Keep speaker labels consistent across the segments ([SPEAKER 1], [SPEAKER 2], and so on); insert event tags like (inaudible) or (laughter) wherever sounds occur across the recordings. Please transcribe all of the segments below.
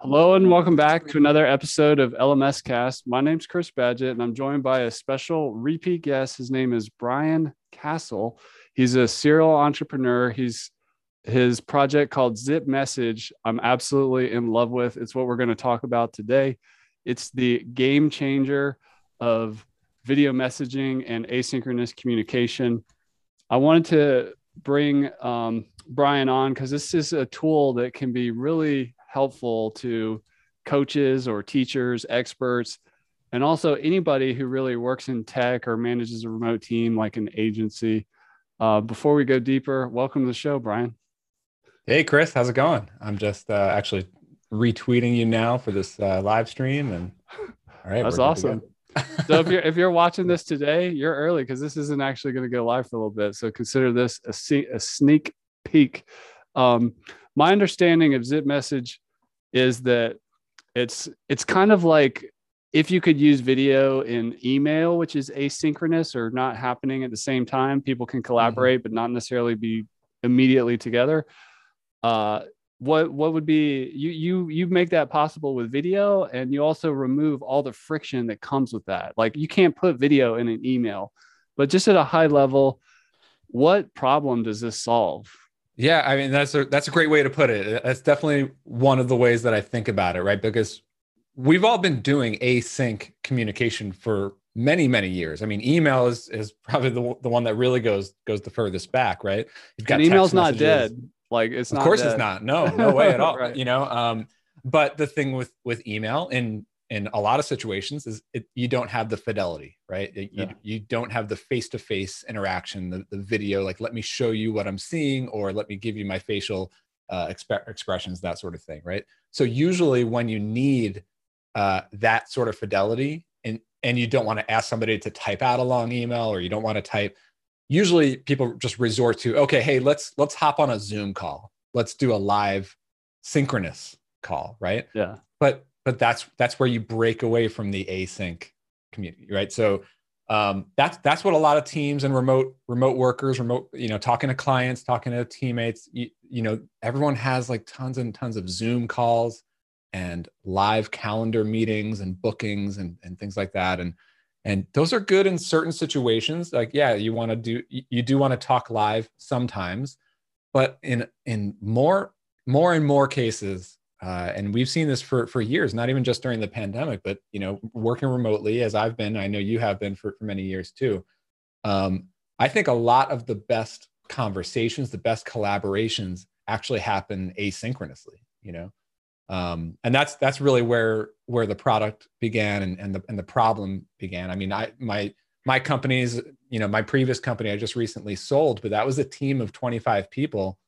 [SPEAKER 1] Hello and welcome back to another episode of LMS Cast. My name's Chris Badgett and I'm joined by a special repeat guest. His name is Brian Castle. He's a serial entrepreneur. He's his project called Zip Message. I'm absolutely in love with. It's what we're going to talk about today. It's the game changer of video messaging and asynchronous communication. I wanted to bring um, Brian on because this is a tool that can be really helpful to coaches or teachers, experts, and also anybody who really works in tech or manages a remote team like an agency. Uh, before we go deeper, welcome to the show, Brian.
[SPEAKER 2] Hey, Chris, how's it going? I'm just uh, actually retweeting you now for this uh, live stream, and (laughs)
[SPEAKER 1] all right, that's awesome. so if you're (laughs) if you're watching this today, you're early because this isn't actually going to go live for a little bit. So consider this a, a sneak peek. Um, my understanding of Zip Message is that it's it's kind of like if you could use video in email, which is asynchronous or not happening at the same time, people can mm-hmm. collaborate, mm-hmm. but not necessarily be immediately together. Uh, what what would be you you you make that possible with video, and you also remove all the friction that comes with that. Like you can't put video in an email, but just at a high level, what problem does this solve?
[SPEAKER 2] Yeah, I mean that's a that's a great way to put it. That's definitely one of the ways that I think about it, right? Because we've all been doing async communication for many many years. I mean, email is is probably the, the one that really goes goes the furthest back, right?
[SPEAKER 1] You've got and email's not dead. Like it's
[SPEAKER 2] of course dead. it's not. No, no way at (laughs) all. right. You know, um, but the thing with with email and in a lot of situations is it, you don't have the fidelity right? You, yeah. you don't have the face-to-face interaction the, the video like let me show you what i'm seeing or let me give you my facial uh, exp- expressions that sort of thing right? So usually when you need uh, that sort of fidelity and and you don't want to ask somebody to type out a long email or you don't want to type usually people just resort to okay hey let's let's hop on a zoom call. Let's do a live synchronous call right?
[SPEAKER 1] Yeah.
[SPEAKER 2] But but that's that's where you break away from the async community right? So um, that's that's what a lot of teams and remote remote workers remote you know talking to clients talking to teammates you, you know everyone has like tons and tons of zoom calls and live calendar meetings and bookings and, and things like that. And and those are good in certain situations. Like yeah you want to do you do want to talk live sometimes but in in more more and more cases uh, and we've seen this for for years, not even just during the pandemic, but you know, working remotely as I've been, I know you have been for, for many years too. Um, I think a lot of the best conversations, the best collaborations actually happen asynchronously, you know. Um, and that's that's really where where the product began and, and the and the problem began. I mean, I my my company's, you know, my previous company I just recently sold, but that was a team of 25 people.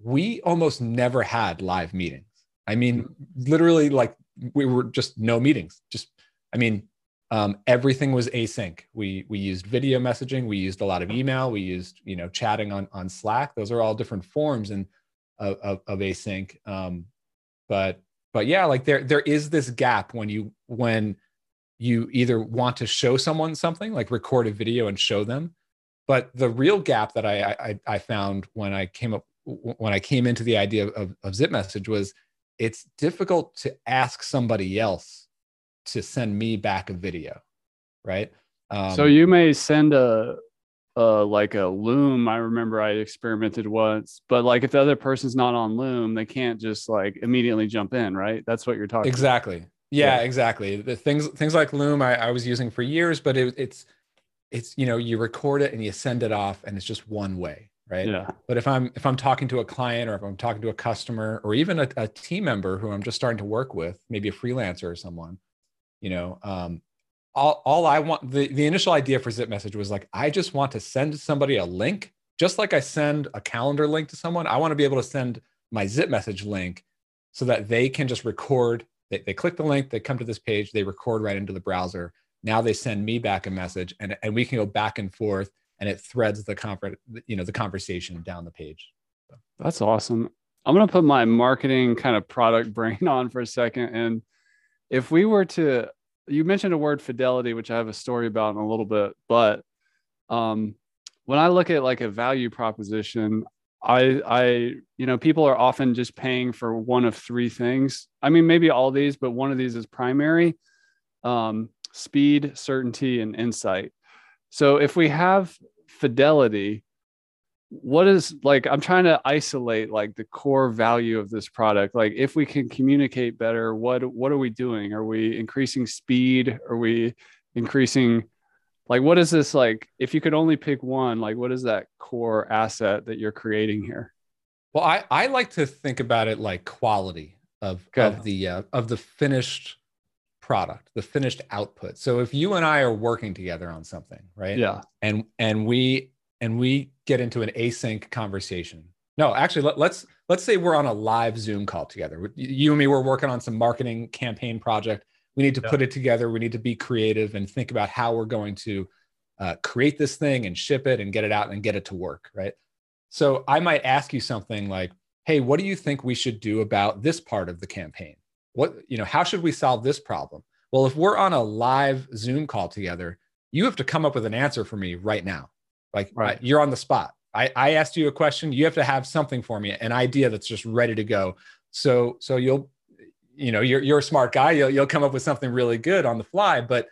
[SPEAKER 2] We almost never had live meetings I mean, literally, like we were just no meetings. Just, I mean, um, everything was async. We we used video messaging. We used a lot of email. We used you know chatting on on Slack. Those are all different forms and of, of, of async. Um, but but yeah, like there there is this gap when you when you either want to show someone something like record a video and show them but the real gap that I, I, I found when I came up when I came into the idea of, of Zip Message was it's difficult to ask somebody else to send me back a video, right?
[SPEAKER 1] Um, so you may send a, a like a Loom. I remember I experimented once, but like if the other person's not on Loom, they can't just like immediately jump in, right? That's what you're talking.
[SPEAKER 2] Exactly. About. Yeah, yeah, exactly. The things things like Loom I, I was using for years, but it, it's it's you know you record it and you send it off, and it's just one way, right?
[SPEAKER 1] Yeah.
[SPEAKER 2] But if i'm if i'm talking to a client or if i'm talking to a customer or even a, a team member who i'm just starting to work with maybe a freelancer or someone you know um all, all i want the, the initial idea for zip message was like i just want to send somebody a link. Just like i send a calendar link to someone i want to be able to send my zip message link so that they can just record they, they click the link they come to this page they record right into the browser. Now they send me back a message and, and we can go back and forth and it threads the confer- you know, the conversation down the page.
[SPEAKER 1] That's awesome. I'm going to put my marketing kind of product (laughs) brain on for a second. And if we were to, you mentioned a word fidelity, which I have a story about in a little bit, but um, when I look at like a value proposition, I, I, you know, people are often just paying for one of three things. I mean, maybe all these, but one of these is primary um, speed, certainty, and insight. So if we have fidelity, what is like, I'm trying to isolate like the core value of this product. Like, if we can communicate better, what what are we doing? Are we increasing speed? Are we increasing like what is this like if you could only pick one like what is that core asset that you're creating here
[SPEAKER 2] well i i like to think about it like quality of okay. of the uh, of the finished product the finished output. So if you and i are working together on something right?
[SPEAKER 1] Yeah.
[SPEAKER 2] And and we and we get into an async conversation. No actually let, let's let's say we're on a live zoom call together. You and me we're working on some marketing campaign project. We need to yeah. put it together. We need to be creative and think about how we're going to uh, create this thing and ship it and get it out and get it to work right? So i might ask you something like hey what do you think we should do about this part of the campaign what you know how should we solve this problem? Well if we're on a live zoom call together you have to come up with an answer for me right now. Like right. you're on the spot. I, I asked you a question you have to have something for me an idea that's just ready to go. So so you'll you know you're you're a smart guy you'll you'll come up with something really good on the fly but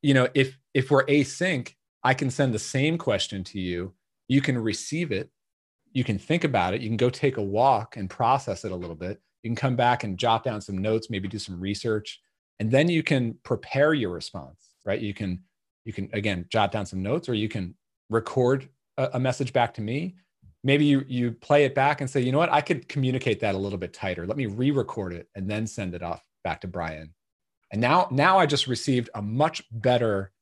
[SPEAKER 2] you know if if we're async i can send the same question to you. You can receive it. You can think about it. You can go take a walk and process it a little bit you can come back and jot down some notes maybe do some research and then you can prepare your response right you can you can again jot down some notes or you can record a, a message back to me maybe you you play it back and say, you know what, I could communicate that a little bit tighter. Let me re-record it and then send it off back to Brian. And now now I just received a much better,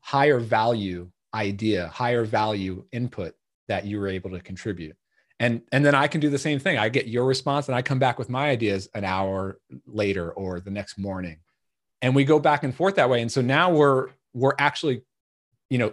[SPEAKER 2] higher value idea, higher value input that you were able to contribute. And and then I can do the same thing. I get your response and I come back with my ideas an hour later or the next morning. And we go back and forth that way. And so now we're we're actually you know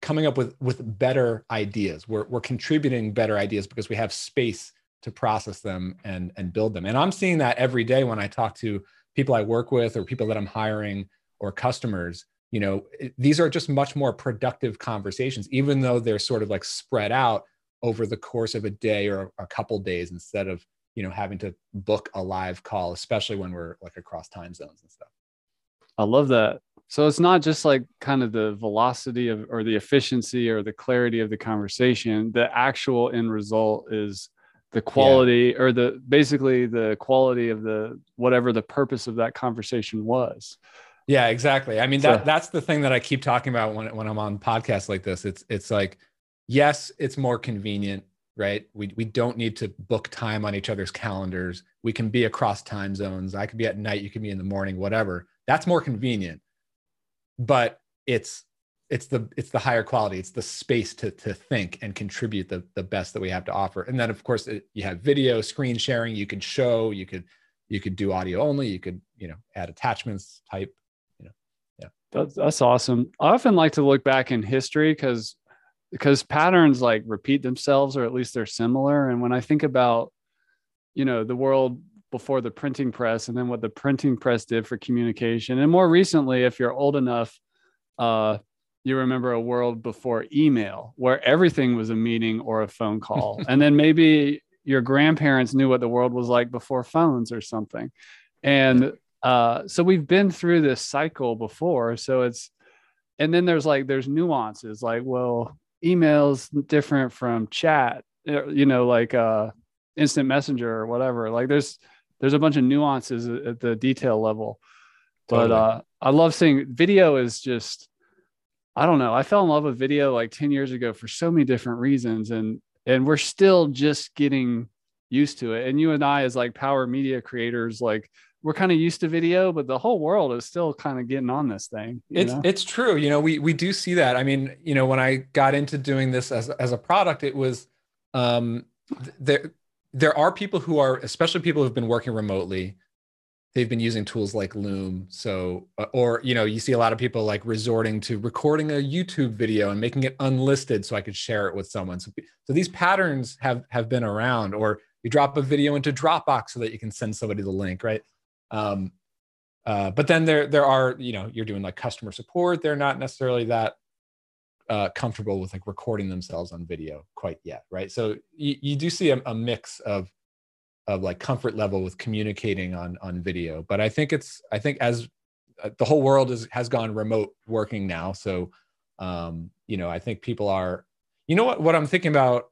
[SPEAKER 2] coming up with with better ideas we're, we're contributing better ideas because we have space to process them and and build them and i'm seeing that every day when i talk to people i work with or people that i'm hiring or customers you know these are just much more productive conversations even though they're sort of like spread out over the course of a day or a couple days instead of you know having to book a live call especially when we're like across time zones and stuff
[SPEAKER 1] i love that so it's not just like kind of the velocity of or the efficiency or the clarity of the conversation. The actual end result is the quality yeah. or the basically the quality of the whatever the purpose of that conversation was.
[SPEAKER 2] Yeah, exactly. I mean that so, that's the thing that I keep talking about when when I'm on podcasts like this. It's it's like yes, it's more convenient, right? We we don't need to book time on each other's calendars. We can be across time zones. I could be at night, you can be in the morning, whatever. That's more convenient but it's it's the it's the higher quality it's the space to to think and contribute the the best that we have to offer and then of course it, you have video screen sharing you can show you could you could do audio only you could you know add attachments type you know yeah
[SPEAKER 1] that's, that's awesome i often like to look back in history because because patterns like repeat themselves or at least they're similar and when i think about you know the world before the printing press and then what the printing press did for communication. And more recently, if you're old enough, uh, you remember a world before email where everything was a meeting or a phone call. (laughs) and then maybe your grandparents knew what the world was like before phones or something. And uh, so we've been through this cycle before. So it's, and then there's like, there's nuances like, well, email's different from chat, uh, you know, like uh, instant messenger or whatever. Like there's, there's a bunch of nuances at the detail level. Totally. But uh, I love seeing video is just I don't know. I fell in love with video like 10 years ago for so many different reasons and and we're still just getting used to it. And you and I as like power media creators like we're kind of used to video, but the whole world is still kind of getting on this thing.
[SPEAKER 2] It's
[SPEAKER 1] know?
[SPEAKER 2] it's true. You know, we we do see that. I mean, you know, when I got into doing this as as a product, it was um there there are people who are, especially people who've been working remotely, they've been using tools like Loom. So, uh, or you know, you see a lot of people like resorting to recording a YouTube video and making it unlisted so I could share it with someone. So, so these patterns have have been around. Or you drop a video into Dropbox so that you can send somebody the link, right? Um, uh, but then there there are you know you're doing like customer support. They're not necessarily that uh, comfortable with like recording themselves on video quite yet, right? So you, you do see a, a mix of of like comfort level with communicating on on video but i think it's i think as uh, the whole world is has gone remote working now so um you know i think people are you know what what i'm thinking about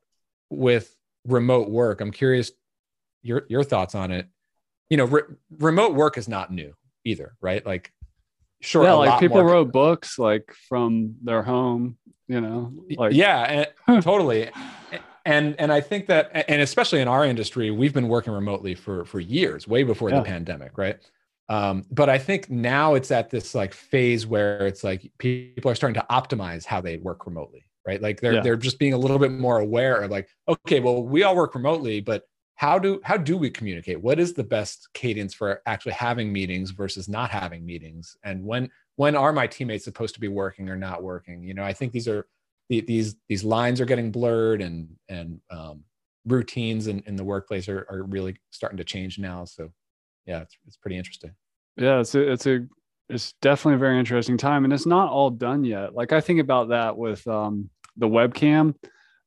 [SPEAKER 2] with remote work i'm curious your your thoughts on it you know re- remote work is not new either right? Like
[SPEAKER 1] sure yeah like people more... wrote books like from their home you know like
[SPEAKER 2] yeah and, totally. And and i think that and especially in our industry we've been working remotely for for years way before yeah. the pandemic right? Um, but i think now it's at this like phase where it's like people are starting to optimize how they work remotely right? Like they're yeah. they're just being a little bit more aware of like okay well we all work remotely but how do how do we communicate? What is the best cadence for actually having meetings versus not having meetings? And when when are my teammates supposed to be working or not working? You know i think these are these these lines are getting blurred and and um, routines in, in the workplace are, are really starting to change now. So yeah it's, it's pretty interesting.
[SPEAKER 1] Yeah it's a, it's a it's definitely a very interesting time and it's not all done yet. Like i think about that with um, the webcam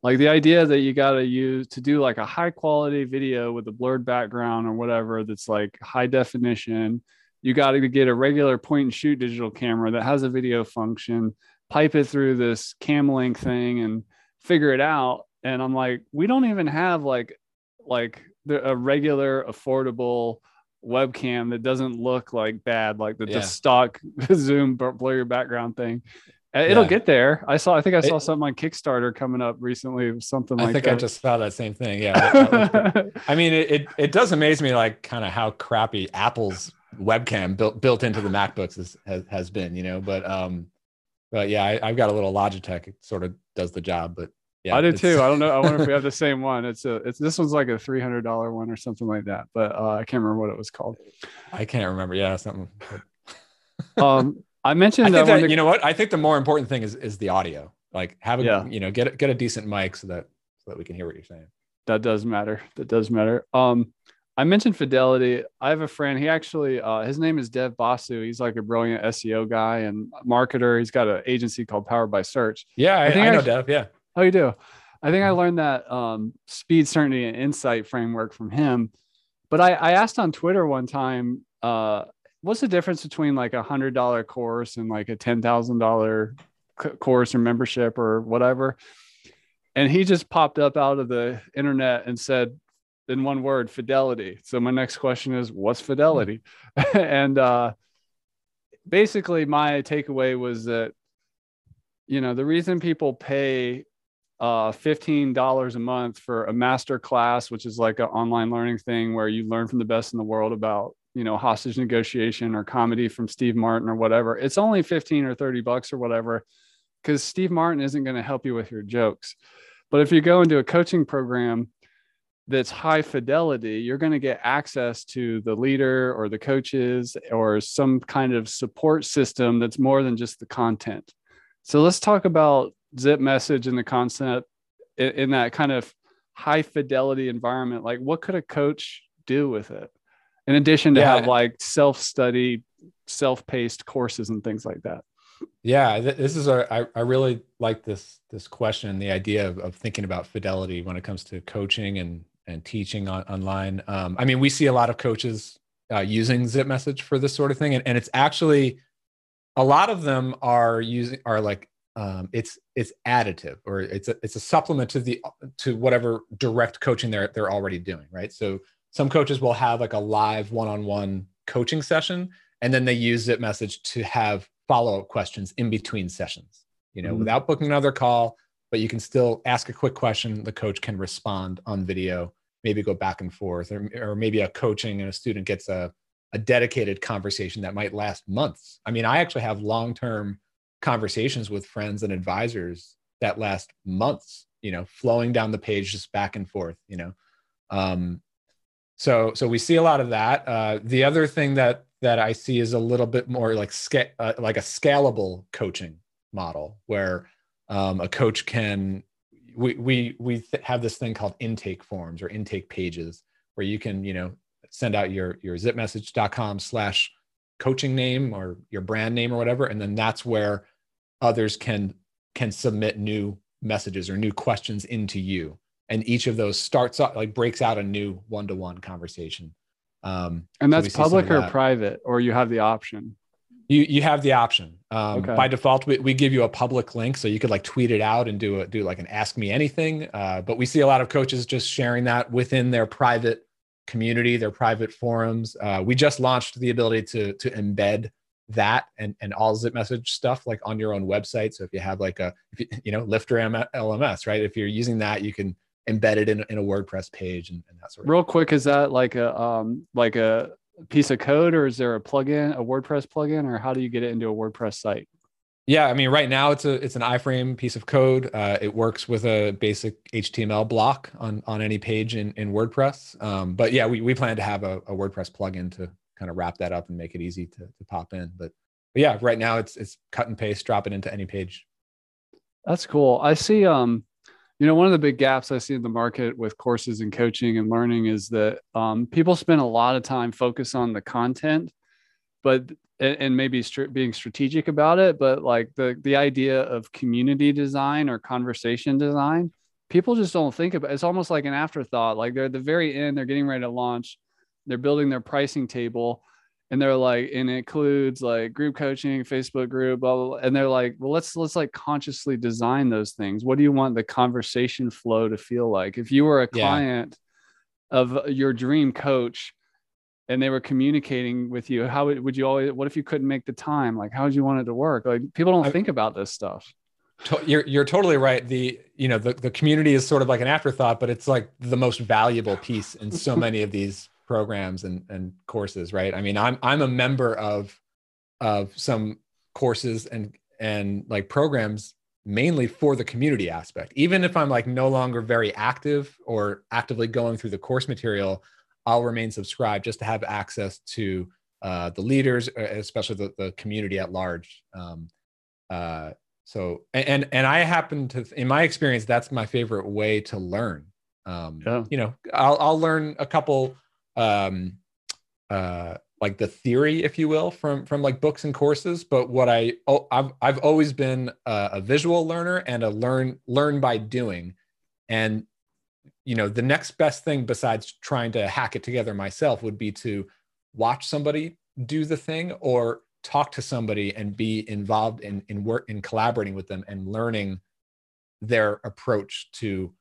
[SPEAKER 1] like the idea that you got to use to do like a high quality video with a blurred background or whatever that's like high definition you got to get a regular point and shoot digital camera that has a video function pipe it through this cam link thing and figure it out and i'm like we don't even have like like the, a regular affordable webcam that doesn't look like bad like the, yeah. the stock (laughs) zoom blur your background thing it'll yeah. get there i saw i think i saw it, something on kickstarter coming up recently something like
[SPEAKER 2] i think
[SPEAKER 1] that.
[SPEAKER 2] i just saw that same thing yeah (laughs) i mean it, it, it does amaze me like kind of how crappy apple's webcam built built into the macbooks is, has, has been you know but um but yeah, I, have got a little Logitech. It sort of does the job, but yeah,
[SPEAKER 1] I do too. I don't know. I wonder if we (laughs) have the same one. It's a, it's this one's like a three hundred dollar one or something like that, but uh, I can't remember what it was called.
[SPEAKER 2] I can't remember. Yeah, something.
[SPEAKER 1] um, I mentioned
[SPEAKER 2] I that, that you know what? I think the more important thing is is the audio. Like have a yeah. you know get get a decent mic so that so that we can hear what you're saying.
[SPEAKER 1] That does matter. That does matter. Um, I mentioned Fidelity. I have a friend. He actually, uh, his name is Dev Basu. He's like a brilliant SEO guy and marketer. He's got an agency called Powered by Search.
[SPEAKER 2] Yeah, I, I, think I know I, Dev. Yeah.
[SPEAKER 1] Oh, you do. I think I learned that um, speed certainty and insight framework from him. But I, I asked on Twitter one time, uh, what's the difference between like a hundred dollar course and like a ten thousand dollar course or membership or whatever? And he just popped up out of the internet and said, in one word fidelity so my next question is what's fidelity (laughs) and uh basically my takeaway was that you know the reason people pay uh $15 a month for a master class which is like an online learning thing where you learn from the best in the world about you know hostage negotiation or comedy from steve martin or whatever it's only 15 or 30 bucks or whatever because steve martin isn't going to help you with your jokes but if you go into a coaching program that's high fidelity, you're going to get access to the leader or the coaches or some kind of support system that's more than just the content. So let's talk about zip message and the concept in, that kind of high fidelity environment. Like, what could a coach do with it? In addition to yeah. have like self study, self paced courses and things like that.
[SPEAKER 2] Yeah, this is a. I, I really like this this question, the idea of, of thinking about fidelity when it comes to coaching and and teaching on, online. Um, I mean, we see a lot of coaches uh, using Zip Message for this sort of thing, and, and it's actually a lot of them are using are like um, it's it's additive or it's a it's a supplement to the to whatever direct coaching they're they're already doing, right? So some coaches will have like a live one-on-one coaching session, and then they use Zip Message to have follow-up questions in between sessions. You know, mm-hmm. without booking another call, but you can still ask a quick question. The coach can respond on video, maybe go back and forth, or, or maybe a coaching and a student gets a, a dedicated conversation that might last months. I mean, I actually have long term conversations with friends and advisors that last months, you know, flowing down the page just back and forth, you know. Um, so so we see a lot of that. Uh, the other thing that that I see is a little bit more like sca- uh, like a scalable coaching model where um, a coach can we we we th- have this thing called intake forms or intake pages where you can you know send out your your zipmessage.com slash coaching name or your brand name or whatever and then that's where others can can submit new messages or new questions into you and each of those starts up like breaks out a new one-to-one conversation
[SPEAKER 1] um, and that's so public or that. private or you have the option
[SPEAKER 2] you you have the option. Um, okay. By default, we, we give you a public link, so you could like tweet it out and do a do like an ask me anything. Uh, but we see a lot of coaches just sharing that within their private community, their private forums. Uh, we just launched the ability to to embed that and and all zip message stuff like on your own website. So if you have like a you, you know Lifter LMS, right? If you're using that, you can embed it in, in a WordPress page and, and that sort
[SPEAKER 1] of. Real quick, is that like a um like a piece of code or is there a plugin, a WordPress plugin, or how do you get it into a WordPress site?
[SPEAKER 2] Yeah, I mean, right now it's a it's an iframe piece of code. Uh, it works with a basic HTML block on on any page in in WordPress. Um, but yeah, we we plan to have a, a, WordPress plugin to kind of wrap that up and make it easy to to pop in. But, but yeah, right now it's it's cut and paste, drop it into any page.
[SPEAKER 1] That's cool. I see. Um, you know one of the big gaps i see in the market with courses and coaching and learning is that um, people spend a lot of time focus on the content but and, maybe st- being strategic about it but like the the idea of community design or conversation design people just don't think about it's almost like an afterthought. Like they're at the very end they're getting ready to launch they're building their pricing table and they're like and it includes like group coaching facebook group blah, blah, blah and they're like well let's let's like consciously design those things. What do you want the conversation flow to feel like? If you were a client yeah. of your dream coach and they were communicating with you how would you always what if you couldn't make the time? Like how would you want it to work? Like people don't I, think about this stuff.
[SPEAKER 2] You're you're totally right. The you know the, the community is sort of like an afterthought but it's like the most valuable piece in so many of these programs and, and courses, right? I mean, I'm I'm a member of of some courses and and like programs mainly for the community aspect. Even if I'm like no longer very active or actively going through the course material, I'll remain subscribed just to have access to uh, the leaders, uh, especially the, the community at large. Um, uh, so, and and I happen to, in my experience, that's my favorite way to learn. Um, yeah. You know, I'll I'll learn a couple um, uh, like the theory, if you will, from from like books and courses. But what I oh, I've I've always been a, a visual learner and a learn learn by doing, and you know the next best thing besides trying to hack it together myself would be to watch somebody do the thing or talk to somebody and be involved in in work in collaborating with them and learning their approach to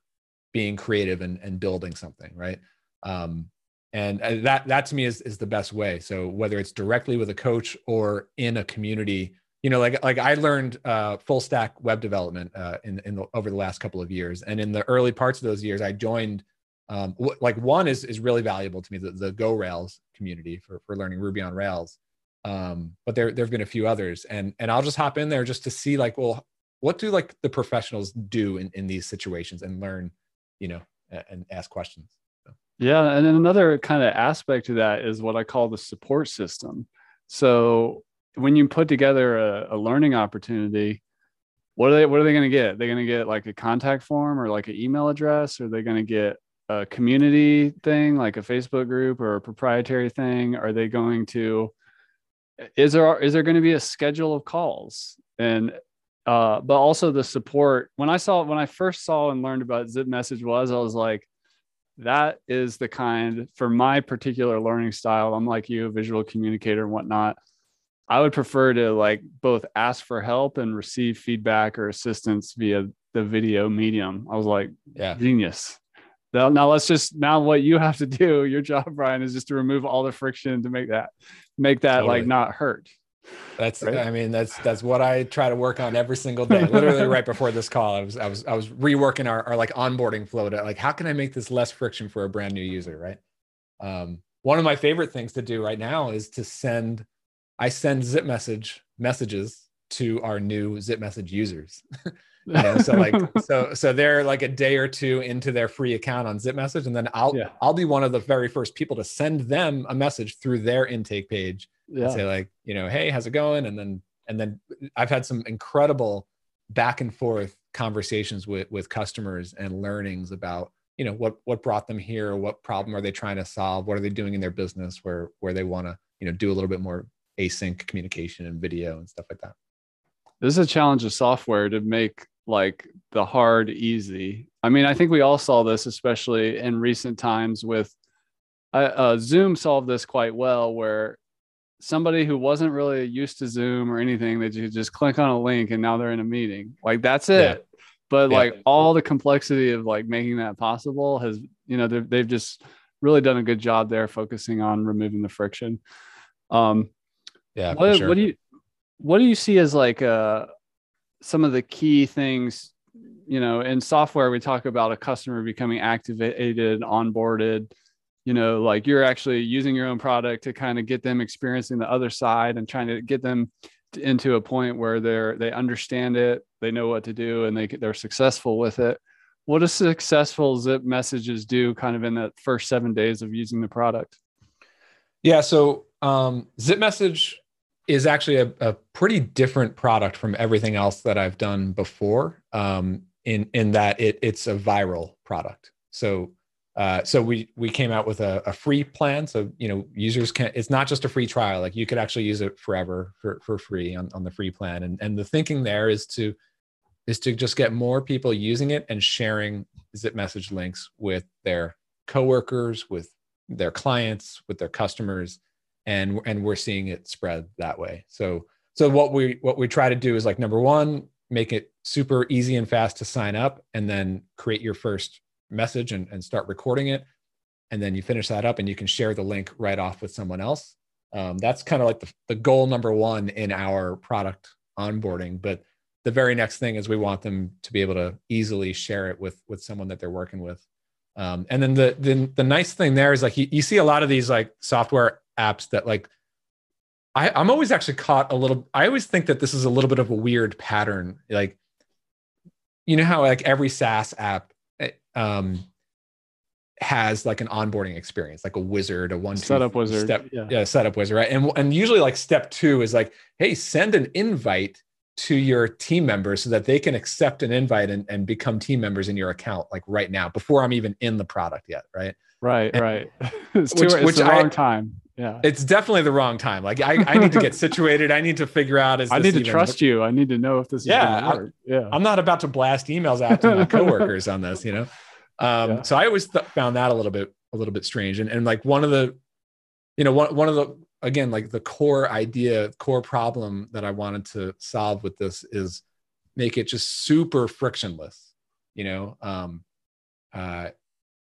[SPEAKER 2] being creative and, and building something right um, and uh, that that to me is is the best way. So whether it's directly with a coach or in a community you know like like i learned uh, full stack web development uh, in in the, over the last couple of years. And in the early parts of those years i joined um, w- like one is is really valuable to me the, the go rails community for for learning ruby on rails. Um, but there there have been a few others. And and i'll just hop in there just to see like well what do like the professionals do in in these situations and learn you know and ask questions
[SPEAKER 1] yeah. And then another kind of aspect to that is what I call the support system. So when you put together a, a learning opportunity, what are they what are they going to get? They're going to get like a contact form or like an email address, or they're going to get a community thing like a Facebook group or a proprietary thing? Are they going to is there is there going to be a schedule of calls? And uh, but also the support. When I saw when I first saw and learned about Zip Message was, I was like, that is the kind for my particular learning style. I'm like you, a visual communicator and whatnot. I would prefer to like both ask for help and receive feedback or assistance via the video medium. I was like, yeah, genius. Now, now let's just now what you have to do, your job, Brian, is just to remove all the friction to make that make that totally. like not hurt.
[SPEAKER 2] That's right? I mean that's that's what I try to work on every single day. (laughs) Literally right before this call, I was I was I was reworking our, our like onboarding flow to like how can I make this less friction for a brand new user, right? Um, one of my favorite things to do right now is to send I send zip message messages to our new zip message users. (laughs) You know, so like (laughs) so so they're like a day or two into their free account on Zip Message, and then I'll
[SPEAKER 1] Yeah.
[SPEAKER 2] I'll be one of the very first people to send them a message through their intake page
[SPEAKER 1] yeah.
[SPEAKER 2] say like you know hey how's it going? And then and then I've had some incredible back and forth conversations with with customers and learnings about you know what what brought them here what problem are they trying to solve what are they doing in their business where where they want to you know do a little bit more async communication and video and stuff like that.
[SPEAKER 1] This is a challenge of software to make like the hard easy. I mean i think we all saw this especially in recent times with uh, uh, zoom solved this quite well where somebody who wasn't really used to zoom or anything that you just click on a link and now they're in a meeting like that's it
[SPEAKER 2] Yeah.
[SPEAKER 1] but
[SPEAKER 2] Yeah.
[SPEAKER 1] like all the complexity of like making that possible has you know they've, they've just really done a good job there focusing on removing the friction um
[SPEAKER 2] yeah
[SPEAKER 1] what,
[SPEAKER 2] sure.
[SPEAKER 1] what do you what do you see as like uh some of the key things you know in software we talk about a customer becoming activated onboarded you know like you're actually using your own product to kind of get them experiencing the other side and trying to get them into a point where they're they understand it they know what to do and they they're successful with it what does successful zip messages do kind of in that first seven days of using the product
[SPEAKER 2] Yeah. So um, Zip Message is actually a, a pretty different product from everything else that I've done before. Um, in in that it it's a viral product. So uh, so we we came out with a, a free plan. So you know users can. It's not just a free trial. Like you could actually use it forever for for free on on the free plan. And and the thinking there is to is to just get more people using it and sharing Zip Message links with their coworkers, with their clients, with their customers, and and we're seeing it spread that way. So so what we what we try to do is like number one, make it super easy and fast to sign up, and then create your first message and, and start recording it, and then you finish that up and you can share the link right off with someone else. Um, that's kind of like the, the goal number one in our product onboarding, but the very next thing is we want them to be able to easily share it with with someone that they're working with. Um, and then the, the the nice thing there is like you, you see a lot of these like software apps that like I, i'm always actually caught a little i always think that this is a little bit of a weird pattern. Like you know how like every saas app um has like an onboarding experience like a wizard a one two,
[SPEAKER 1] Setup wizard,
[SPEAKER 2] step
[SPEAKER 1] yeah.
[SPEAKER 2] yeah setup wizard right and and usually like step two is like hey send an invite to your team members so that they can accept an invite and, and become team members in your account like right now before i'm even in the product yet right
[SPEAKER 1] Right,
[SPEAKER 2] And-
[SPEAKER 1] right. (laughs) it's too,
[SPEAKER 2] Which-
[SPEAKER 1] it's
[SPEAKER 2] which
[SPEAKER 1] the
[SPEAKER 2] I-
[SPEAKER 1] wrong time. Yeah.
[SPEAKER 2] it's definitely the wrong time like i, I need to get (laughs) situated i need to figure out is
[SPEAKER 1] I need to trust you. I need to know if this is
[SPEAKER 2] Yeah,
[SPEAKER 1] work. Yeah.
[SPEAKER 2] i'm not about to blast emails out to my (laughs) coworkers on this you know um
[SPEAKER 1] Yeah.
[SPEAKER 2] so i always th- found that a little bit a little bit strange and, and like one of the you know one, one of the again like the core idea core problem that i wanted to solve with this is make it just super frictionless you know um uh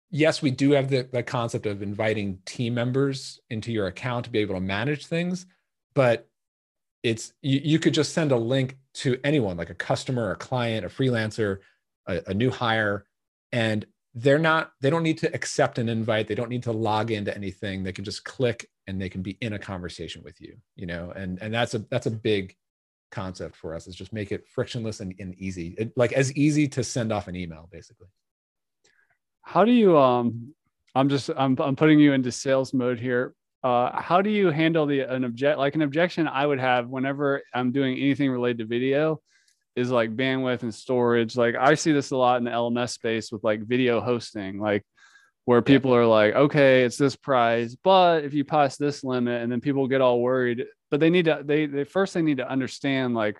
[SPEAKER 2] yes we do have the, the concept of inviting team members into your account to be able to manage things but it's you, you could just send a link to anyone like a customer a client a freelancer a, a new hire and they're not they don't need to accept an invite. They don't need to log into anything. They can just click and they can be in a conversation with you you know and and that's a that's a big concept for us is just make it frictionless and, and easy. It, like as easy to send off an email basically
[SPEAKER 1] How do you um I'm just I'm I'm putting you into sales mode here. Uh how do you handle the an object like an objection I would have whenever I'm doing anything related to video is like bandwidth and storage. Like I see this a lot in the LMS space with like video hosting, like where people are like, okay, it's this price, but if you pass this limit, and then people get all worried, but they need to they they first they need to understand like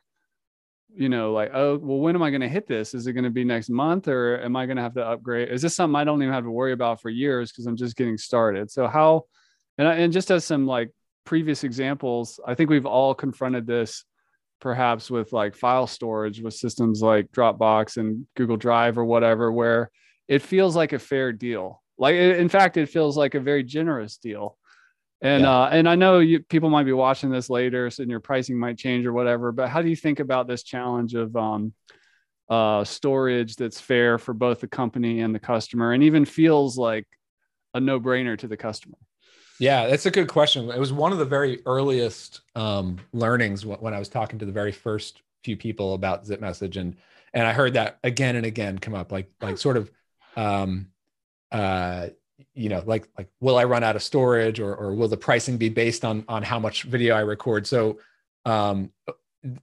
[SPEAKER 1] you know, like, oh, well, when am I going to hit this? Is it going to be next month or am I going to have to upgrade? Is this something I don't even have to worry about for years because I'm just getting started? So, how, and, I, and just as some like previous examples, I think we've all confronted this perhaps with like file storage with systems like Dropbox and Google Drive or whatever, where it feels like a fair deal. Like, in fact, it feels like a very generous deal. And
[SPEAKER 2] Yeah.
[SPEAKER 1] uh, and I know you people might be watching this later, so your pricing might change or whatever. But how do you think about this challenge of um, uh, storage that's fair for both the company and the customer, and even feels like a no brainer to the customer?
[SPEAKER 2] Yeah, that's a good question. It was one of the very earliest um, learnings when I was talking to the very first few people about Zip Message, and and I heard that again and again come up, like like sort of, um, uh, you know, like like will I run out of storage, or or will the pricing be based on on how much video I record? So, um,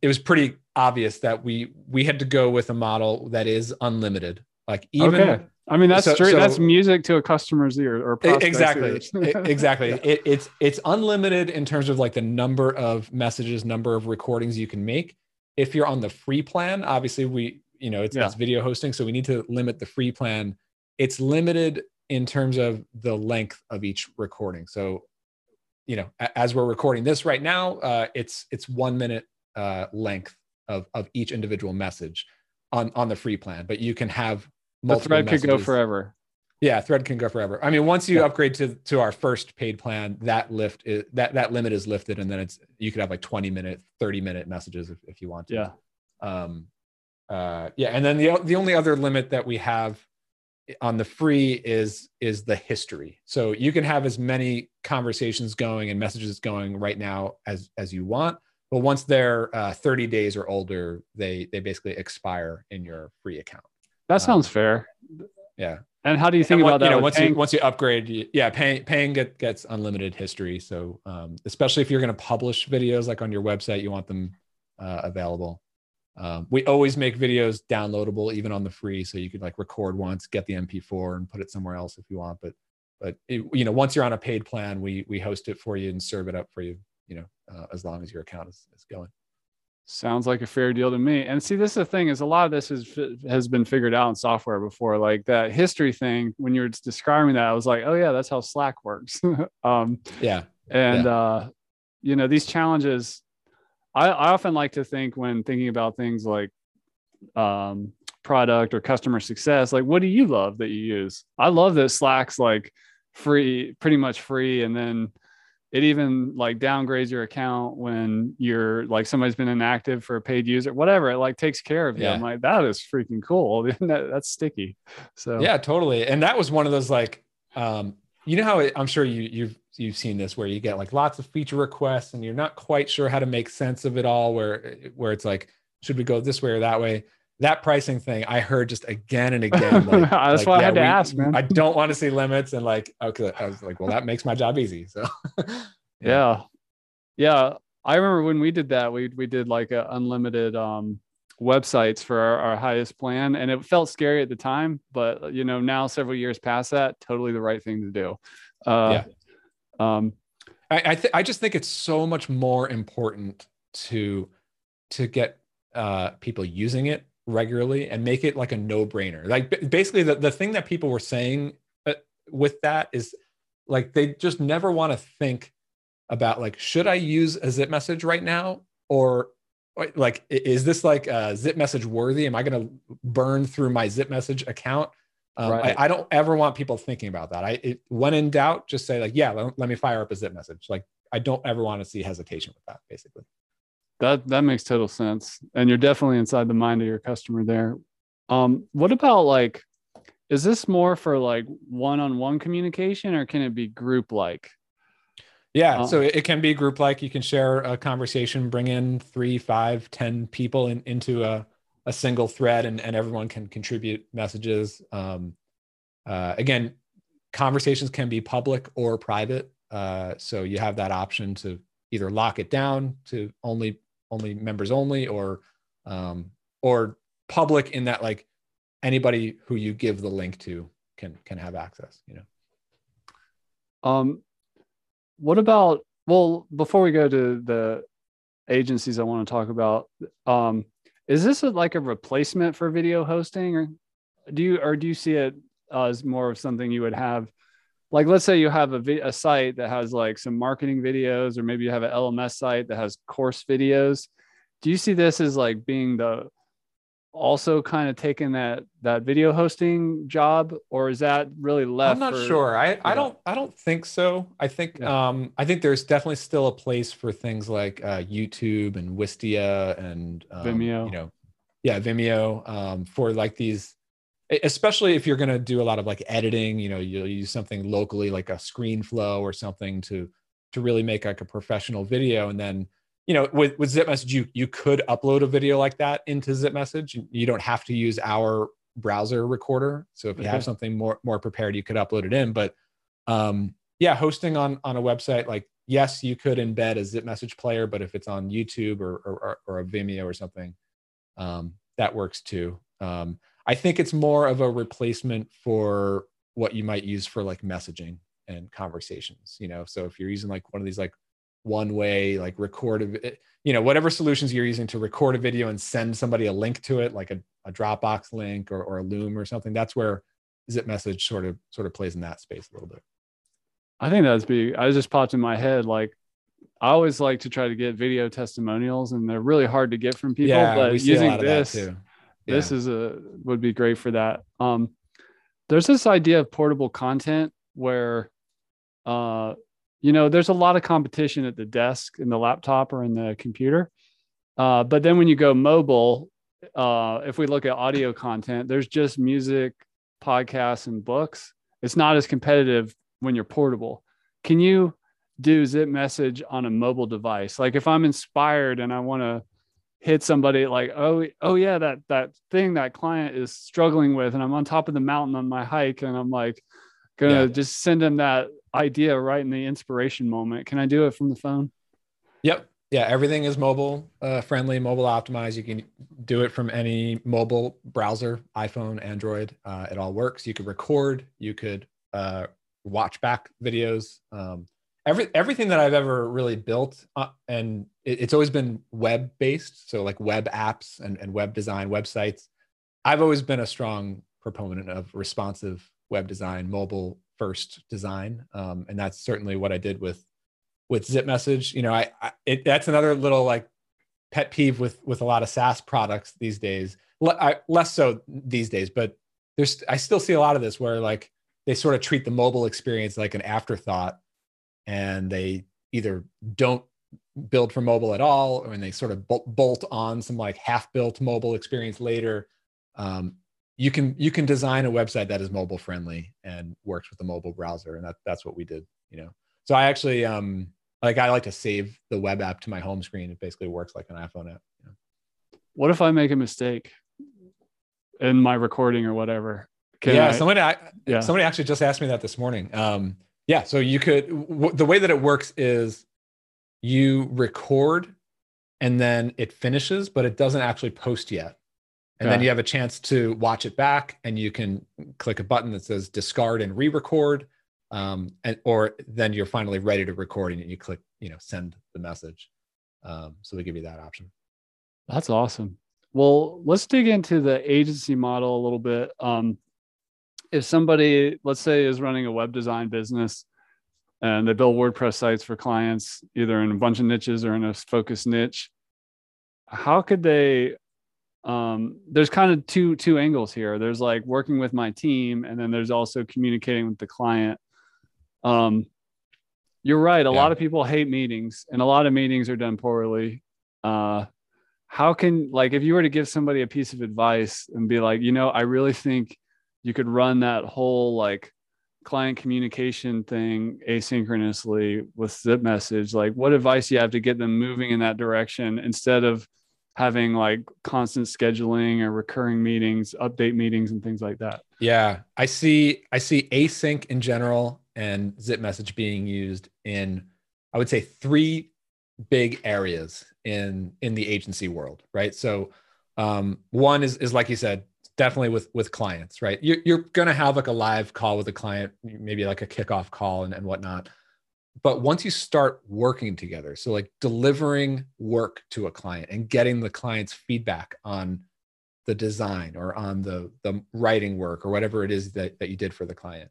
[SPEAKER 2] it was pretty obvious that we we had to go with a model that is unlimited. Like even.
[SPEAKER 1] Okay. I mean that's so, straight, so, that's music to a customer's ear or
[SPEAKER 2] exactly (laughs) exactly it, it's it's unlimited in terms of like the number of messages number of recordings you can make if you're on the free plan obviously we you know it's, yeah. it's video hosting so we need to limit the free plan it's limited in terms of the length of each recording so you know as we're recording this right now uh, it's it's one minute uh, length of of each individual message on on the free plan but you can have multiple.
[SPEAKER 1] the thread messages. could go forever
[SPEAKER 2] yeah thread can go forever i mean once you yeah. upgrade to to our first paid plan that lift is that that limit is lifted and then it's you could have like 20 minute 30 minute messages if, if you want to
[SPEAKER 1] yeah
[SPEAKER 2] um uh yeah and then the the only other limit that we have on the free is is the history so you can have as many conversations going and messages going right now as as you want but once they're uh, 30 days or older they they basically expire in your free account
[SPEAKER 1] that sounds um, fair
[SPEAKER 2] yeah
[SPEAKER 1] and how do you think about that?
[SPEAKER 2] You know, once paying? you once you upgrade, you, yeah, paying paying get, gets unlimited history. So um, especially if you're going to publish videos like on your website, you want them uh, available. Um, we always make videos downloadable, even on the free, so you could like record once, get the MP4, and put it somewhere else if you want. But but it, you know, once you're on a paid plan, we we host it for you and serve it up for you. You know, uh, as long as your account is, is going.
[SPEAKER 1] Sounds like a fair deal to me. And see, this is the thing is a lot of this is has been figured out in software before. Like that history thing, when you were describing that, I was like, oh yeah, that's how Slack works. (laughs)
[SPEAKER 2] um, yeah.
[SPEAKER 1] And yeah. uh, you know, these challenges, I, I often like to think when thinking about things like um, product or customer success, like what do you love that you use? I love that Slack's like free, pretty much free, and then it even like downgrades your account when you're like somebody's been inactive for a paid user, whatever. It like takes care of you. Yeah. I'm like, that is freaking cool. (laughs) that, that's sticky. So
[SPEAKER 2] yeah, totally. And that was one of those like, um, you know how it, I'm sure you you've you've seen this where you get like lots of feature requests and you're not quite sure how to make sense of it all. Where where it's like, should we go this way or that way? that pricing thing I heard just again and (laughs) again.
[SPEAKER 1] Like, That's like, why yeah, I had to we, ask, man.
[SPEAKER 2] I don't want to see limits. And like, okay, I was like, well, that makes my job easy. So (laughs)
[SPEAKER 1] yeah. yeah. yeah. I remember when we did that, we, we did like a unlimited, um, websites for our, our, highest plan and it felt scary at the time but you know now several years past that totally the right thing to do uh,
[SPEAKER 2] yeah. Um i I, th- I just think it's so much more important to to get uh people using it regularly and make it like a no-brainer. Like basically the, the thing that people were saying uh, with that is like they just never want to think about like should i use a zip message right now? Or like is this like a zip message worthy? Am i going to burn through my zip message account um, right. I, I, don't ever want people thinking about that. I it, when in doubt just say like yeah let, let me fire up a zip message. Like i don't ever want to see hesitation with that basically.
[SPEAKER 1] That that makes total sense and you're definitely inside the mind of your customer there. Um what about like is this more for like one-on-one communication or can it be group like
[SPEAKER 2] yeah um, so it can be group like you can share a conversation bring in three five ten people in, into a, a single thread and, and everyone can contribute messages. Um, uh, again conversations can be public or private. Uh, so you have that option to either lock it down to only only members only or um, or public in that like anybody who you give the link to can can have access you know?
[SPEAKER 1] Um what about well before we go to the agencies i want to talk about um is this a, like a replacement for video hosting or do you or do you see it as more of something you would have? Like let's say you have a, a site that has like some marketing videos or maybe you have an lms site that has course videos. Do you see this as like being the also kind of taking that that video hosting job or is that really left
[SPEAKER 2] i'm not for, sure. I i don't i don't think so. I think yeah. um i think there's definitely still a place for things like uh youtube and wistia and um,
[SPEAKER 1] vimeo.
[SPEAKER 2] you know yeah vimeo um for like these especially if you're going to do a lot of like editing you know you'll use something locally like a ScreenFlow or something to to really make like a professional video. And then you know, with with Zip Message, you you could upload a video like that into Zip Message. You don't have to use our browser recorder. So if you have something more more prepared, you could upload it in. But um, yeah, hosting on on a website like yes, you could embed a Zip Message player, but if it's on YouTube or or, or a Vimeo or something, um, that works too. Um, I think it's more of a replacement for what you might use for like messaging and conversations. You know, so if you're using like one of these like one way like record a you know whatever solutions you're using to record a video and send somebody a link to it like a, a dropbox link or, or a loom or something that's where zip message sort of sort of plays in that space a little bit.
[SPEAKER 1] I think that's big i just popped in my head like i always like to try to get video testimonials and they're really hard to get from people yeah, but using this yeah. this is a would be great for that. Um there's this idea of portable content where uh you know, there's a lot of competition at the desk in the laptop or in the computer. Uh, but then when you go mobile, uh, if we look at audio content, there's just music, podcasts, and books. It's not as competitive when you're portable. Can you do zip message on a mobile device? Like if I'm inspired and I want to hit somebody like, oh, oh yeah, that that thing that client is struggling with, and I'm on top of the mountain on my hike, and I'm like, gonna yeah. just send them that idea right in the inspiration moment. Can I do it from the phone?
[SPEAKER 2] Yep. Yeah, everything is mobile uh, friendly, mobile optimized. You can do it from any mobile browser, iPhone, Android. Uh, it all works. You could record. You could uh, watch back videos. Um, every everything that I've ever really built, uh, and it, it's always been web based. So like web apps and, and web design websites. I've always been a strong proponent of responsive web design, mobile first design, um, and that's certainly what I did with with Zip Message. You know, I, I it, that's another little like pet peeve with with a lot of SaaS products these days. Le- I, less so these days, but there's I still see a lot of this where like they sort of treat the mobile experience like an afterthought, and they either don't build for mobile at all, or when they sort of bolt on some like half built mobile experience later. Um, you can you can design a website that is mobile friendly and works with the mobile browser and that, that's what we did you know. So i actually um like i like to save the web app to my home screen. It basically works like an iphone app you know?
[SPEAKER 1] what if i make a mistake in my recording or whatever?
[SPEAKER 2] Can yeah I, somebody I, yeah. somebody actually just asked me that this morning. Um yeah so you could w- the way that it works is you record and then it finishes but it doesn't actually post yet and yeah. then you have a chance to watch it back and you can click a button that says discard and re-record um, and or then you're finally ready to record and you click you know send the message. Um, so we give you that option.
[SPEAKER 1] That's awesome. Well let's dig into the agency model a little bit. Um, if somebody let's say is running a web design business and they build wordpress sites for clients either in a bunch of niches or in a focused niche how could they um, there's kind of two two angles here. There's like working with my team, and then there's also communicating with the client. Um, you're right. A yeah. lot of people hate meetings, and a lot of meetings are done poorly. Uh, how can like if you were to give somebody a piece of advice and be like, you know, I really think you could run that whole like client communication thing asynchronously with zip message like what advice you have to get them moving in that direction instead of having like constant scheduling or recurring meetings, update meetings and things like that.
[SPEAKER 2] Yeah, I see I see async in general and zip message being used in I would say three big areas in in the agency world, right? So um, one is is like you said, definitely with with clients, right? You're, you're going to have like a live call with a client, maybe like a kickoff call and, and whatnot but once you start working together so like delivering work to a client and getting the client's feedback on the design or on the the writing work or whatever it is that, that you did for the client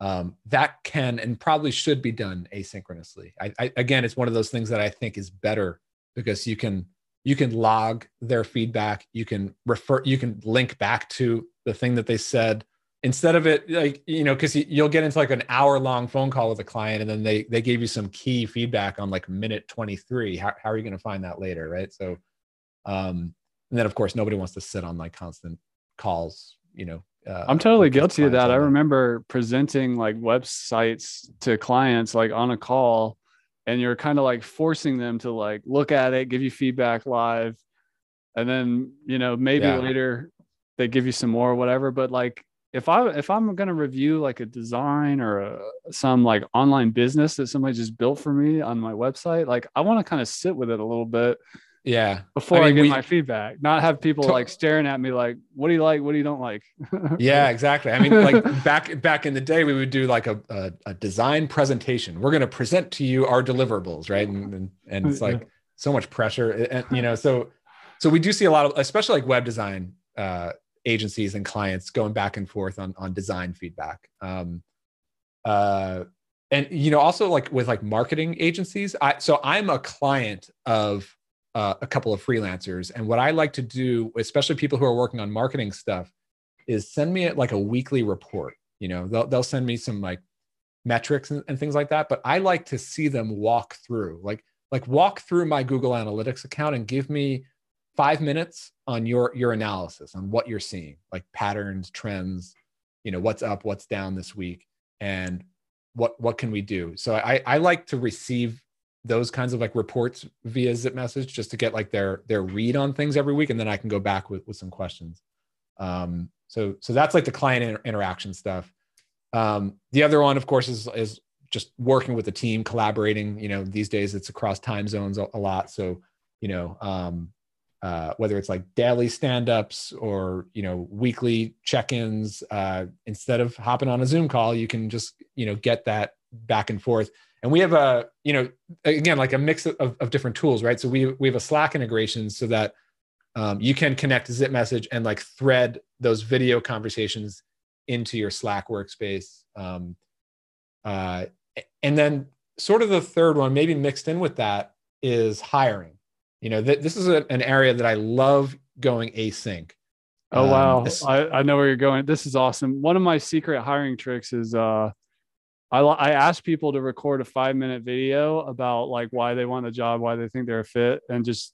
[SPEAKER 2] um, that can and probably should be done asynchronously. I, I, again it's one of those things that i think is better because you can you can log their feedback you can refer you can link back to the thing that they said instead of it like you know because you'll get into like an hour long phone call with a client and then they they gave you some key feedback on like minute 23 how, how are you going to find that later right so um and then of course nobody wants to sit on like constant calls you know
[SPEAKER 1] uh, i'm totally guilty of that i remember presenting like websites to clients like on a call and you're kind of like forcing them to like look at it, give you feedback live, and then you know maybe
[SPEAKER 2] Yeah.
[SPEAKER 1] later they give you some more or whatever. But like if I if I'm gonna review like a design or a, some like online business that somebody just built for me on my website, like I want to kind of sit with it a little bit
[SPEAKER 2] Yeah.
[SPEAKER 1] before I,
[SPEAKER 2] mean,
[SPEAKER 1] get
[SPEAKER 2] we-
[SPEAKER 1] my feedback, not have people
[SPEAKER 2] To-
[SPEAKER 1] like staring at me like, what do you like? What do you don't like? (laughs)
[SPEAKER 2] Yeah, exactly. I mean, like (laughs) back back in the day, we would do like a, a, a design presentation. We're going to present to you our deliverables, right? And and, and it's like so much pressure, and you (laughs) know, so so we do see a lot of, especially like web design uh, agencies and clients going back and forth on on design feedback. Um, uh, and you know, also like with like marketing agencies. I so I'm a client of uh, a couple of freelancers, and what I like to do, especially people who are working on marketing stuff is send me like a weekly report. You know, they'll they'll send me some like metrics and, and things like that. But I like to see them walk through, like like walk through my Google Analytics account and give me five minutes on your your analysis on what you're seeing, like patterns, trends, you know, what's up, what's down this week, and what what can we do. So I I like to receive those kinds of like reports via zip message just to get like their their read on things every week and then i can go back with, with some questions. Um, so so that's like the client inter- interaction stuff. Um, the other one of course is is just working with the team collaborating. You know these days it's across time zones a, a lot. So you know um, uh, whether it's like daily stand-ups or you know weekly check-ins uh, instead of hopping on a zoom call you can just you know get that back and forth. And we have a you know again like a mix of, of different tools right? So we we have a slack integration so that um, you can connect zip message and like thread those video conversations into your slack workspace. Um, uh, and then sort of the third one maybe mixed in with that is hiring you know th- this is a, an area that i love going async
[SPEAKER 1] Oh
[SPEAKER 2] Um,
[SPEAKER 1] wow,
[SPEAKER 2] this-
[SPEAKER 1] I, I know where you're going. This is awesome. One of my secret hiring tricks is uh, I I ask people to record a five minute video about like why they want the job, why they think they're a fit, and just.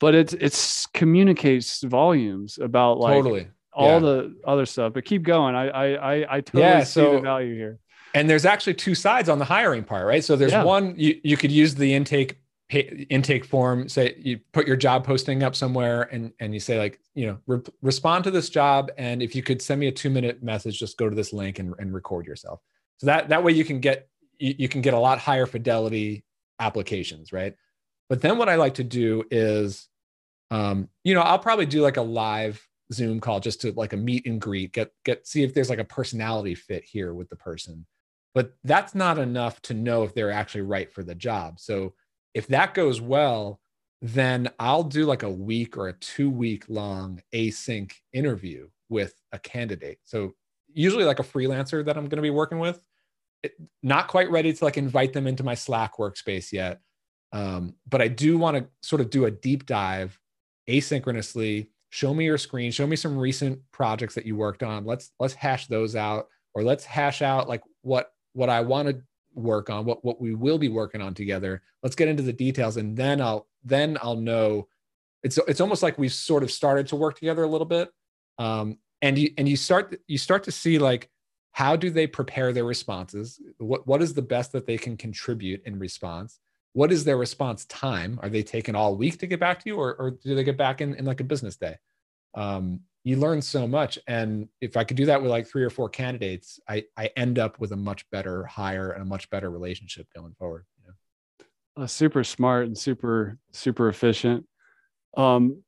[SPEAKER 1] But it's it's communicates volumes about like
[SPEAKER 2] totally
[SPEAKER 1] all
[SPEAKER 2] yeah.
[SPEAKER 1] the other stuff. But keep going. I I I, I totally
[SPEAKER 2] Yeah,
[SPEAKER 1] see the value here.
[SPEAKER 2] and there's actually two sides on the hiring part right so there's
[SPEAKER 1] Yeah.
[SPEAKER 2] one you, you could use the intake intake form say you put your job posting up somewhere and and you say like you know re- respond to this job. And if you could send me a two minute message just go to this link and, and record yourself. So that that way you can get you, you can get a lot higher fidelity applications right? But then what i like to do is um you know i'll probably do like a live zoom call just to like a meet and greet get get see if there's like a personality fit here with the person. But that's not enough to know if they're actually right for the job. So if that goes well then i'll do like a week or a two week long async interview with a candidate. So usually like a freelancer that i'm going to be working with it, not quite ready to like invite them into my slack workspace yet um, but i do want to sort of do a deep dive asynchronously. Show me your screen show me some recent projects that you worked on. Let's let's hash those out or let's hash out like what what i want to work on what what we will be working on together. Let's get into the details and then i'll then i'll know. It's it's almost like we've sort of started to work together a little bit. Um and you and you start you start to see like how do they prepare their responses? What what is the best that they can contribute in response? What is their response time? Are they taking all week to get back to you or, or do they get back in, in like a business day? Um, you learn so much and if i could do that with like three or four candidates i i end up with a much better hire and a much better relationship going forward you know?
[SPEAKER 1] uh, super smart and super super efficient um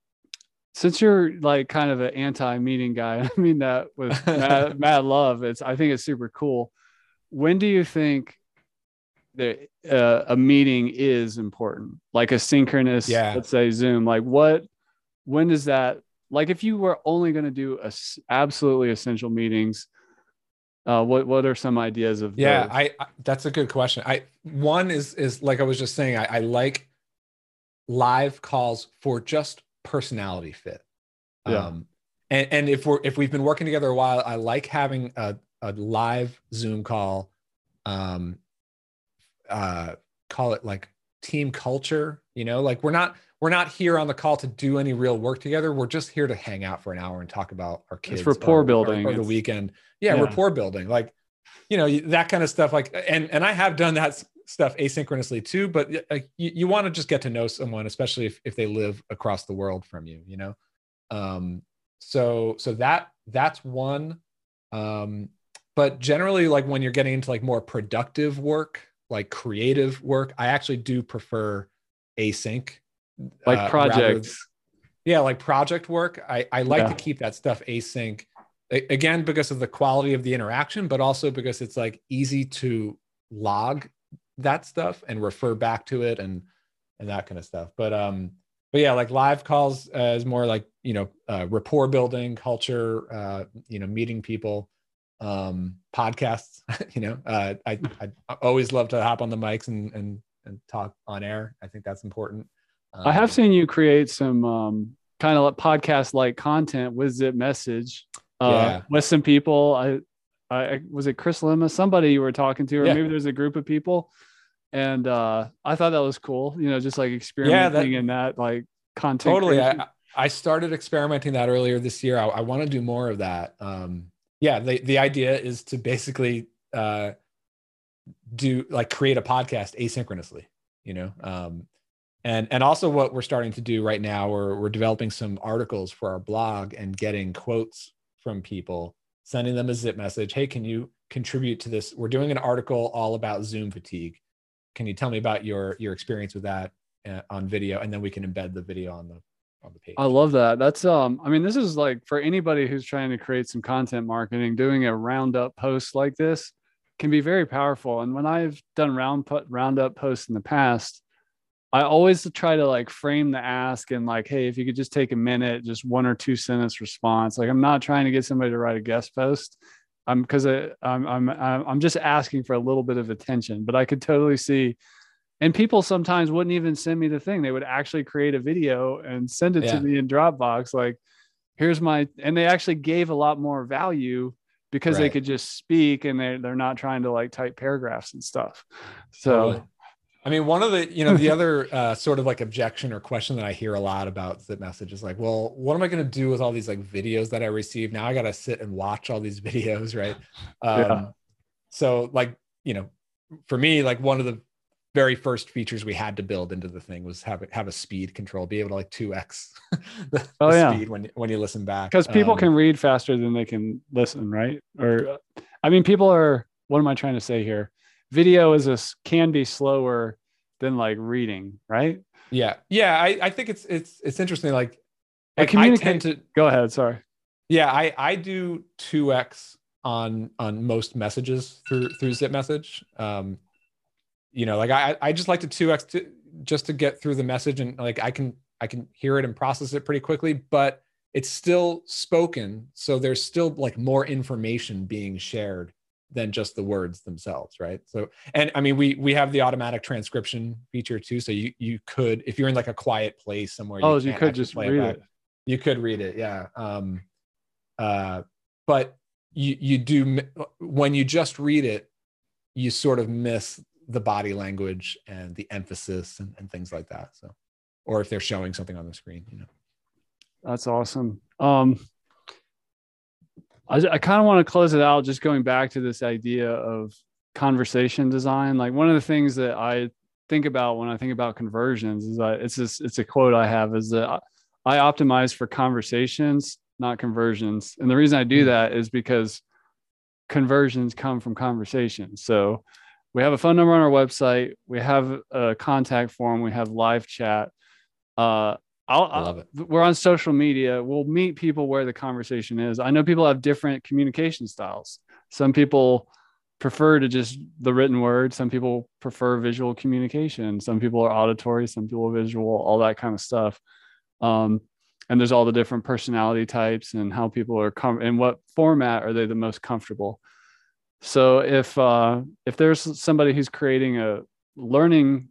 [SPEAKER 1] since you're like kind of an anti-meeting guy (laughs) i mean that with (laughs) mad, mad love it's i think it's super cool when do you think that uh, a meeting is important like a synchronous
[SPEAKER 2] Yeah.
[SPEAKER 1] let's say zoom like what when does that like if you were only going to do a absolutely essential meetings uh what what are some ideas of
[SPEAKER 2] yeah? I, I that's a good question i one is is like i was just saying i, I like live calls for just personality fit
[SPEAKER 1] Yeah.
[SPEAKER 2] um and and if we're if we've been working together a while i like having a, a live zoom call um uh call it like team culture you know like we're not we're not here on the call to do any real work together we're just here to hang out for an hour and talk about our kids
[SPEAKER 1] rapport
[SPEAKER 2] or- or-
[SPEAKER 1] building.
[SPEAKER 2] or, the
[SPEAKER 1] It's-
[SPEAKER 2] weekend yeah,
[SPEAKER 1] yeah.
[SPEAKER 2] rapport building like you know that kind of stuff like and and i have done that stuff asynchronously too, but like you, you want to just get to know someone, especially if, if they live across the world from you, you know? Um, so, so that, that's one. Um, but generally like when you're getting into like more productive work, like creative work, I actually do prefer async.
[SPEAKER 1] Like uh, projects.
[SPEAKER 2] yeah, like project work. I, I like yeah. to keep that stuff async again because of the quality of the interaction but also because it's like easy to log that stuff and refer back to it and and that kind of stuff but um but yeah like live calls uh, is more like you know uh, rapport building culture uh you know meeting people um podcasts (laughs) you know uh I, I always love to hop on the mics and and and talk on air i think that's important
[SPEAKER 1] um, i have um, seen you create some um kind of podcast like content with zip message uh, yeah. with some people. I, I was it Chris Lema, somebody you were talking to, or yeah. maybe there's a group of people. And uh, I thought that was cool, you know, just like experimenting yeah, that, in that like content.
[SPEAKER 2] Totally. I, I started experimenting that earlier this year. I, I want to do more of that. Um, yeah, the, the idea is to basically uh, do like create a podcast asynchronously, you know, um, and and also what we're starting to do right now we're, we're developing some articles for our blog and getting quotes from people, sending them a zip message. Hey, can you contribute to this? We're doing an article all about Zoom fatigue. Can you tell me about your your experience with that uh, on video? And then we can embed the video on the on the page.
[SPEAKER 1] I love that. That's um. I mean, this is like for anybody who's trying to create some content marketing, doing a roundup post like this can be very powerful. And when I've done round put roundup posts in the past, I always try to like frame the ask and like, hey, if you could just take a minute, just one or two sentence response. Like I'm not trying to get somebody to write a guest post. I'm because I'm I'm I'm just asking for a little bit of attention. But I could totally see, and people sometimes wouldn't even send me the thing. They would actually create a video and send it yeah. to me in Dropbox. Like, here's my and they actually gave a lot more value because right. they could just speak and they they're not trying to like type paragraphs and stuff. So. Totally
[SPEAKER 2] I mean, one of the, you know, the (laughs) other uh, sort of like objection or question that I hear a lot about Zip Message is like, well, what am I going to do with all these like videos that I receive? Now I got to sit and watch all these (laughs) videos, right? Um, yeah. So, like, you know, for me, like one of the very first features we had to build into the thing was have have a speed control, be able to like two x (laughs) the, oh, the yeah. speed when when you listen back.
[SPEAKER 1] Because people um, can read faster than they can listen, right? Or, I mean, people are. What am I trying to say here? Video is a can be slower than like reading, right?
[SPEAKER 2] Yeah, yeah. I, I think it's it's it's interesting. Like,
[SPEAKER 1] like I tend to go ahead. Sorry.
[SPEAKER 2] Yeah, I I do two x on on most messages through through Zip Message. Um, you know, like I I just like to two x to just to get through the message and like I can I can hear it and process it pretty quickly, but it's still spoken, so there's still like more information being shared than just the words themselves right? So and i mean we we have the automatic transcription feature too so you you could if you're in like a quiet place somewhere
[SPEAKER 1] oh you, you could just read it, it,
[SPEAKER 2] you could read it yeah um uh but you you do when you just read it you sort of miss the body language and the emphasis and, and things like that so. Or if they're showing something on the screen you know.
[SPEAKER 1] That's awesome. Um I, I kind of want to close it out just going back to this idea of conversation design. Like one of the things that I think about when I think about conversions is that it's this, it's a quote I have is that I optimize for conversations, not conversions. And the reason I do hmm. that is because conversions come from conversations. So we have a phone number on our website, we have a contact form, we have live chat. Uh, I'll, I love it. We're on social media. We'll meet people where the conversation is. I know people have different communication styles. Some people prefer to just the written word. Some people prefer visual communication. Some people are auditory. Some people are visual. All that kind of stuff. Um, and there's all the different personality types and how people are com- in what format are they the most comfortable. So if uh, if there's somebody who's creating a learning,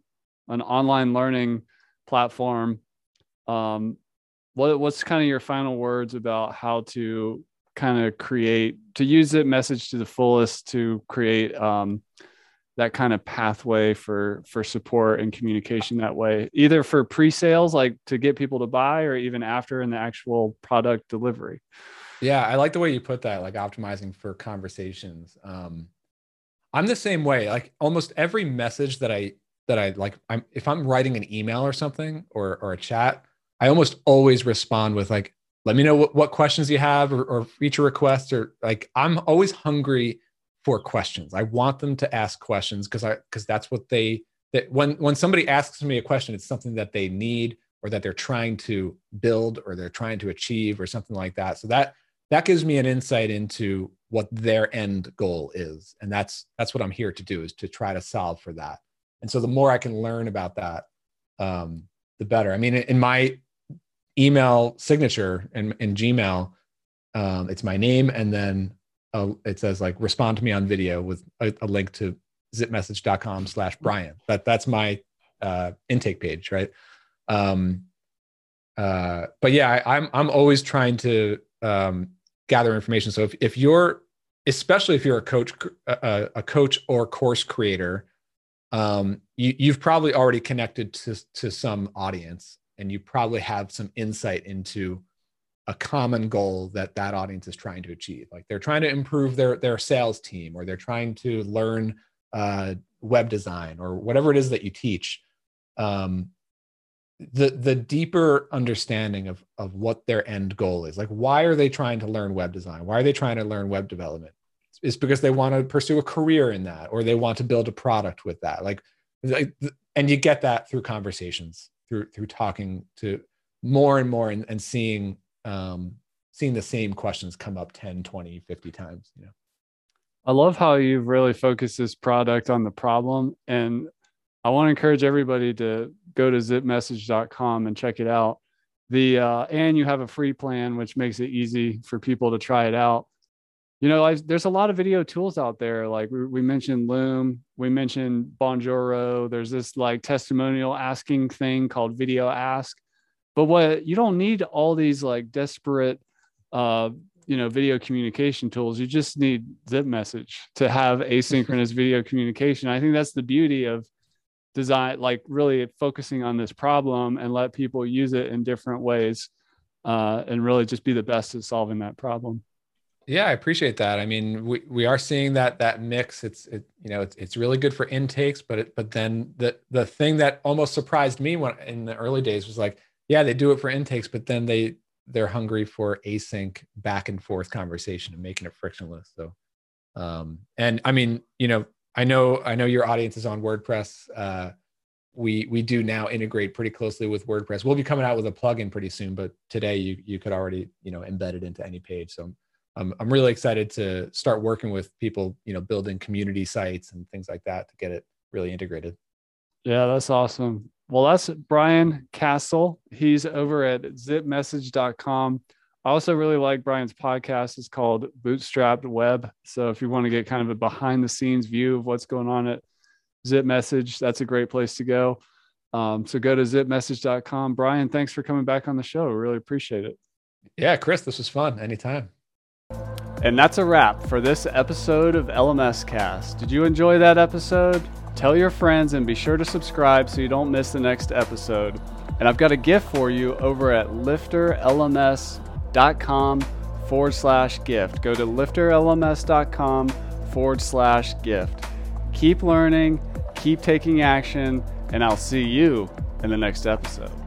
[SPEAKER 1] an online learning platform um, what what's kind of your final words about how to kind of create to use it message to the fullest to create um, that kind of pathway for for support and communication that way either for pre-sales like to get people to buy or even after in the actual product delivery
[SPEAKER 2] yeah i like the way you put that like optimizing for conversations um, I'm the same way. Like almost every message that I that I like, I'm if I'm writing an email or something or or a chat, I almost always respond with like, let me know what, what questions you have or, or feature requests or like I'm always hungry for questions. I want them to ask questions because I because that's what they that when when somebody asks me a question, it's something that they need or that they're trying to build or they're trying to achieve or something like that. So that that gives me an insight into what their end goal is. And that's that's what I'm here to do is to try to solve for that. And so the more I can learn about that, um, the better. I mean, in my email signature in, in Gmail, um, it's my name and then uh, it says like respond to me on video with a, a link to zipmessage.com slash Brian. That that's my uh, intake page, right? Um, uh, but yeah, I, I'm I'm always trying to um, gather information. So if if you're especially if you're a coach a, a coach or course creator, um, you, you've probably already connected to to some audience, and you probably have some insight into a common goal that that audience is trying to achieve. Like they're trying to improve their their sales team, or they're trying to learn uh, web design, or whatever it is that you teach. Um, the the deeper understanding of of what their end goal is, like why are they trying to learn web design? Why are they trying to learn web development? It's because they want to pursue a career in that, or they want to build a product with that. Like, like and you get that through conversations, through through talking to more and more and, and seeing um, seeing the same questions come up 10 20 50 times you know?
[SPEAKER 1] I love how you've really focused this product on the problem and i want to encourage everybody to go to zipmessage.com and check it out. The uh, and you have a free plan which makes it easy for people to try it out you know I, there's a lot of video tools out there like we, we mentioned loom we mentioned bonjoro there's this like testimonial asking thing called video ask but what you don't need all these like desperate, uh, you know, video communication tools. You just need zip message to have asynchronous (laughs) video communication. I think that's the beauty of design, like really focusing on this problem and let people use it in different ways uh, and really just be the best at solving that problem.
[SPEAKER 2] Yeah, I appreciate that. I mean, we, we are seeing that that mix. It's it, you know it's, it's really good for intakes, but it, but then the the thing that almost surprised me when in the early days was like, yeah, they do it for intakes, but then they they're hungry for async back and forth conversation and making it frictionless. So, um, and I mean, you know, I know I know your audience is on WordPress. Uh, we we do now integrate pretty closely with WordPress. We'll be coming out with a plugin pretty soon, but today you you could already you know embed it into any page. So I'm I'm really excited to start working with people, you know, building community sites and things like that to get it really integrated.
[SPEAKER 1] Yeah, that's awesome. Well, that's Brian Casel. He's over at zipmessage.com. I also really like Brian's podcast. It's called Bootstrapped Web. So if you want to get kind of a behind the scenes view of what's going on at Zip Message, that's a great place to go. Um, so go to zipmessage.com. Brian, thanks for coming back on the show. Really appreciate it.
[SPEAKER 2] Yeah, Chris, this was fun. Anytime.
[SPEAKER 1] And that's a wrap for this episode of LMS Cast. Did you enjoy that episode? Tell your friends and be sure to subscribe so you don't miss the next episode. And I've got a gift for you over at lifterlms.com forward slash gift. Go to lifterlms.com forward slash gift. Keep learning, keep taking action, and I'll see you in the next episode.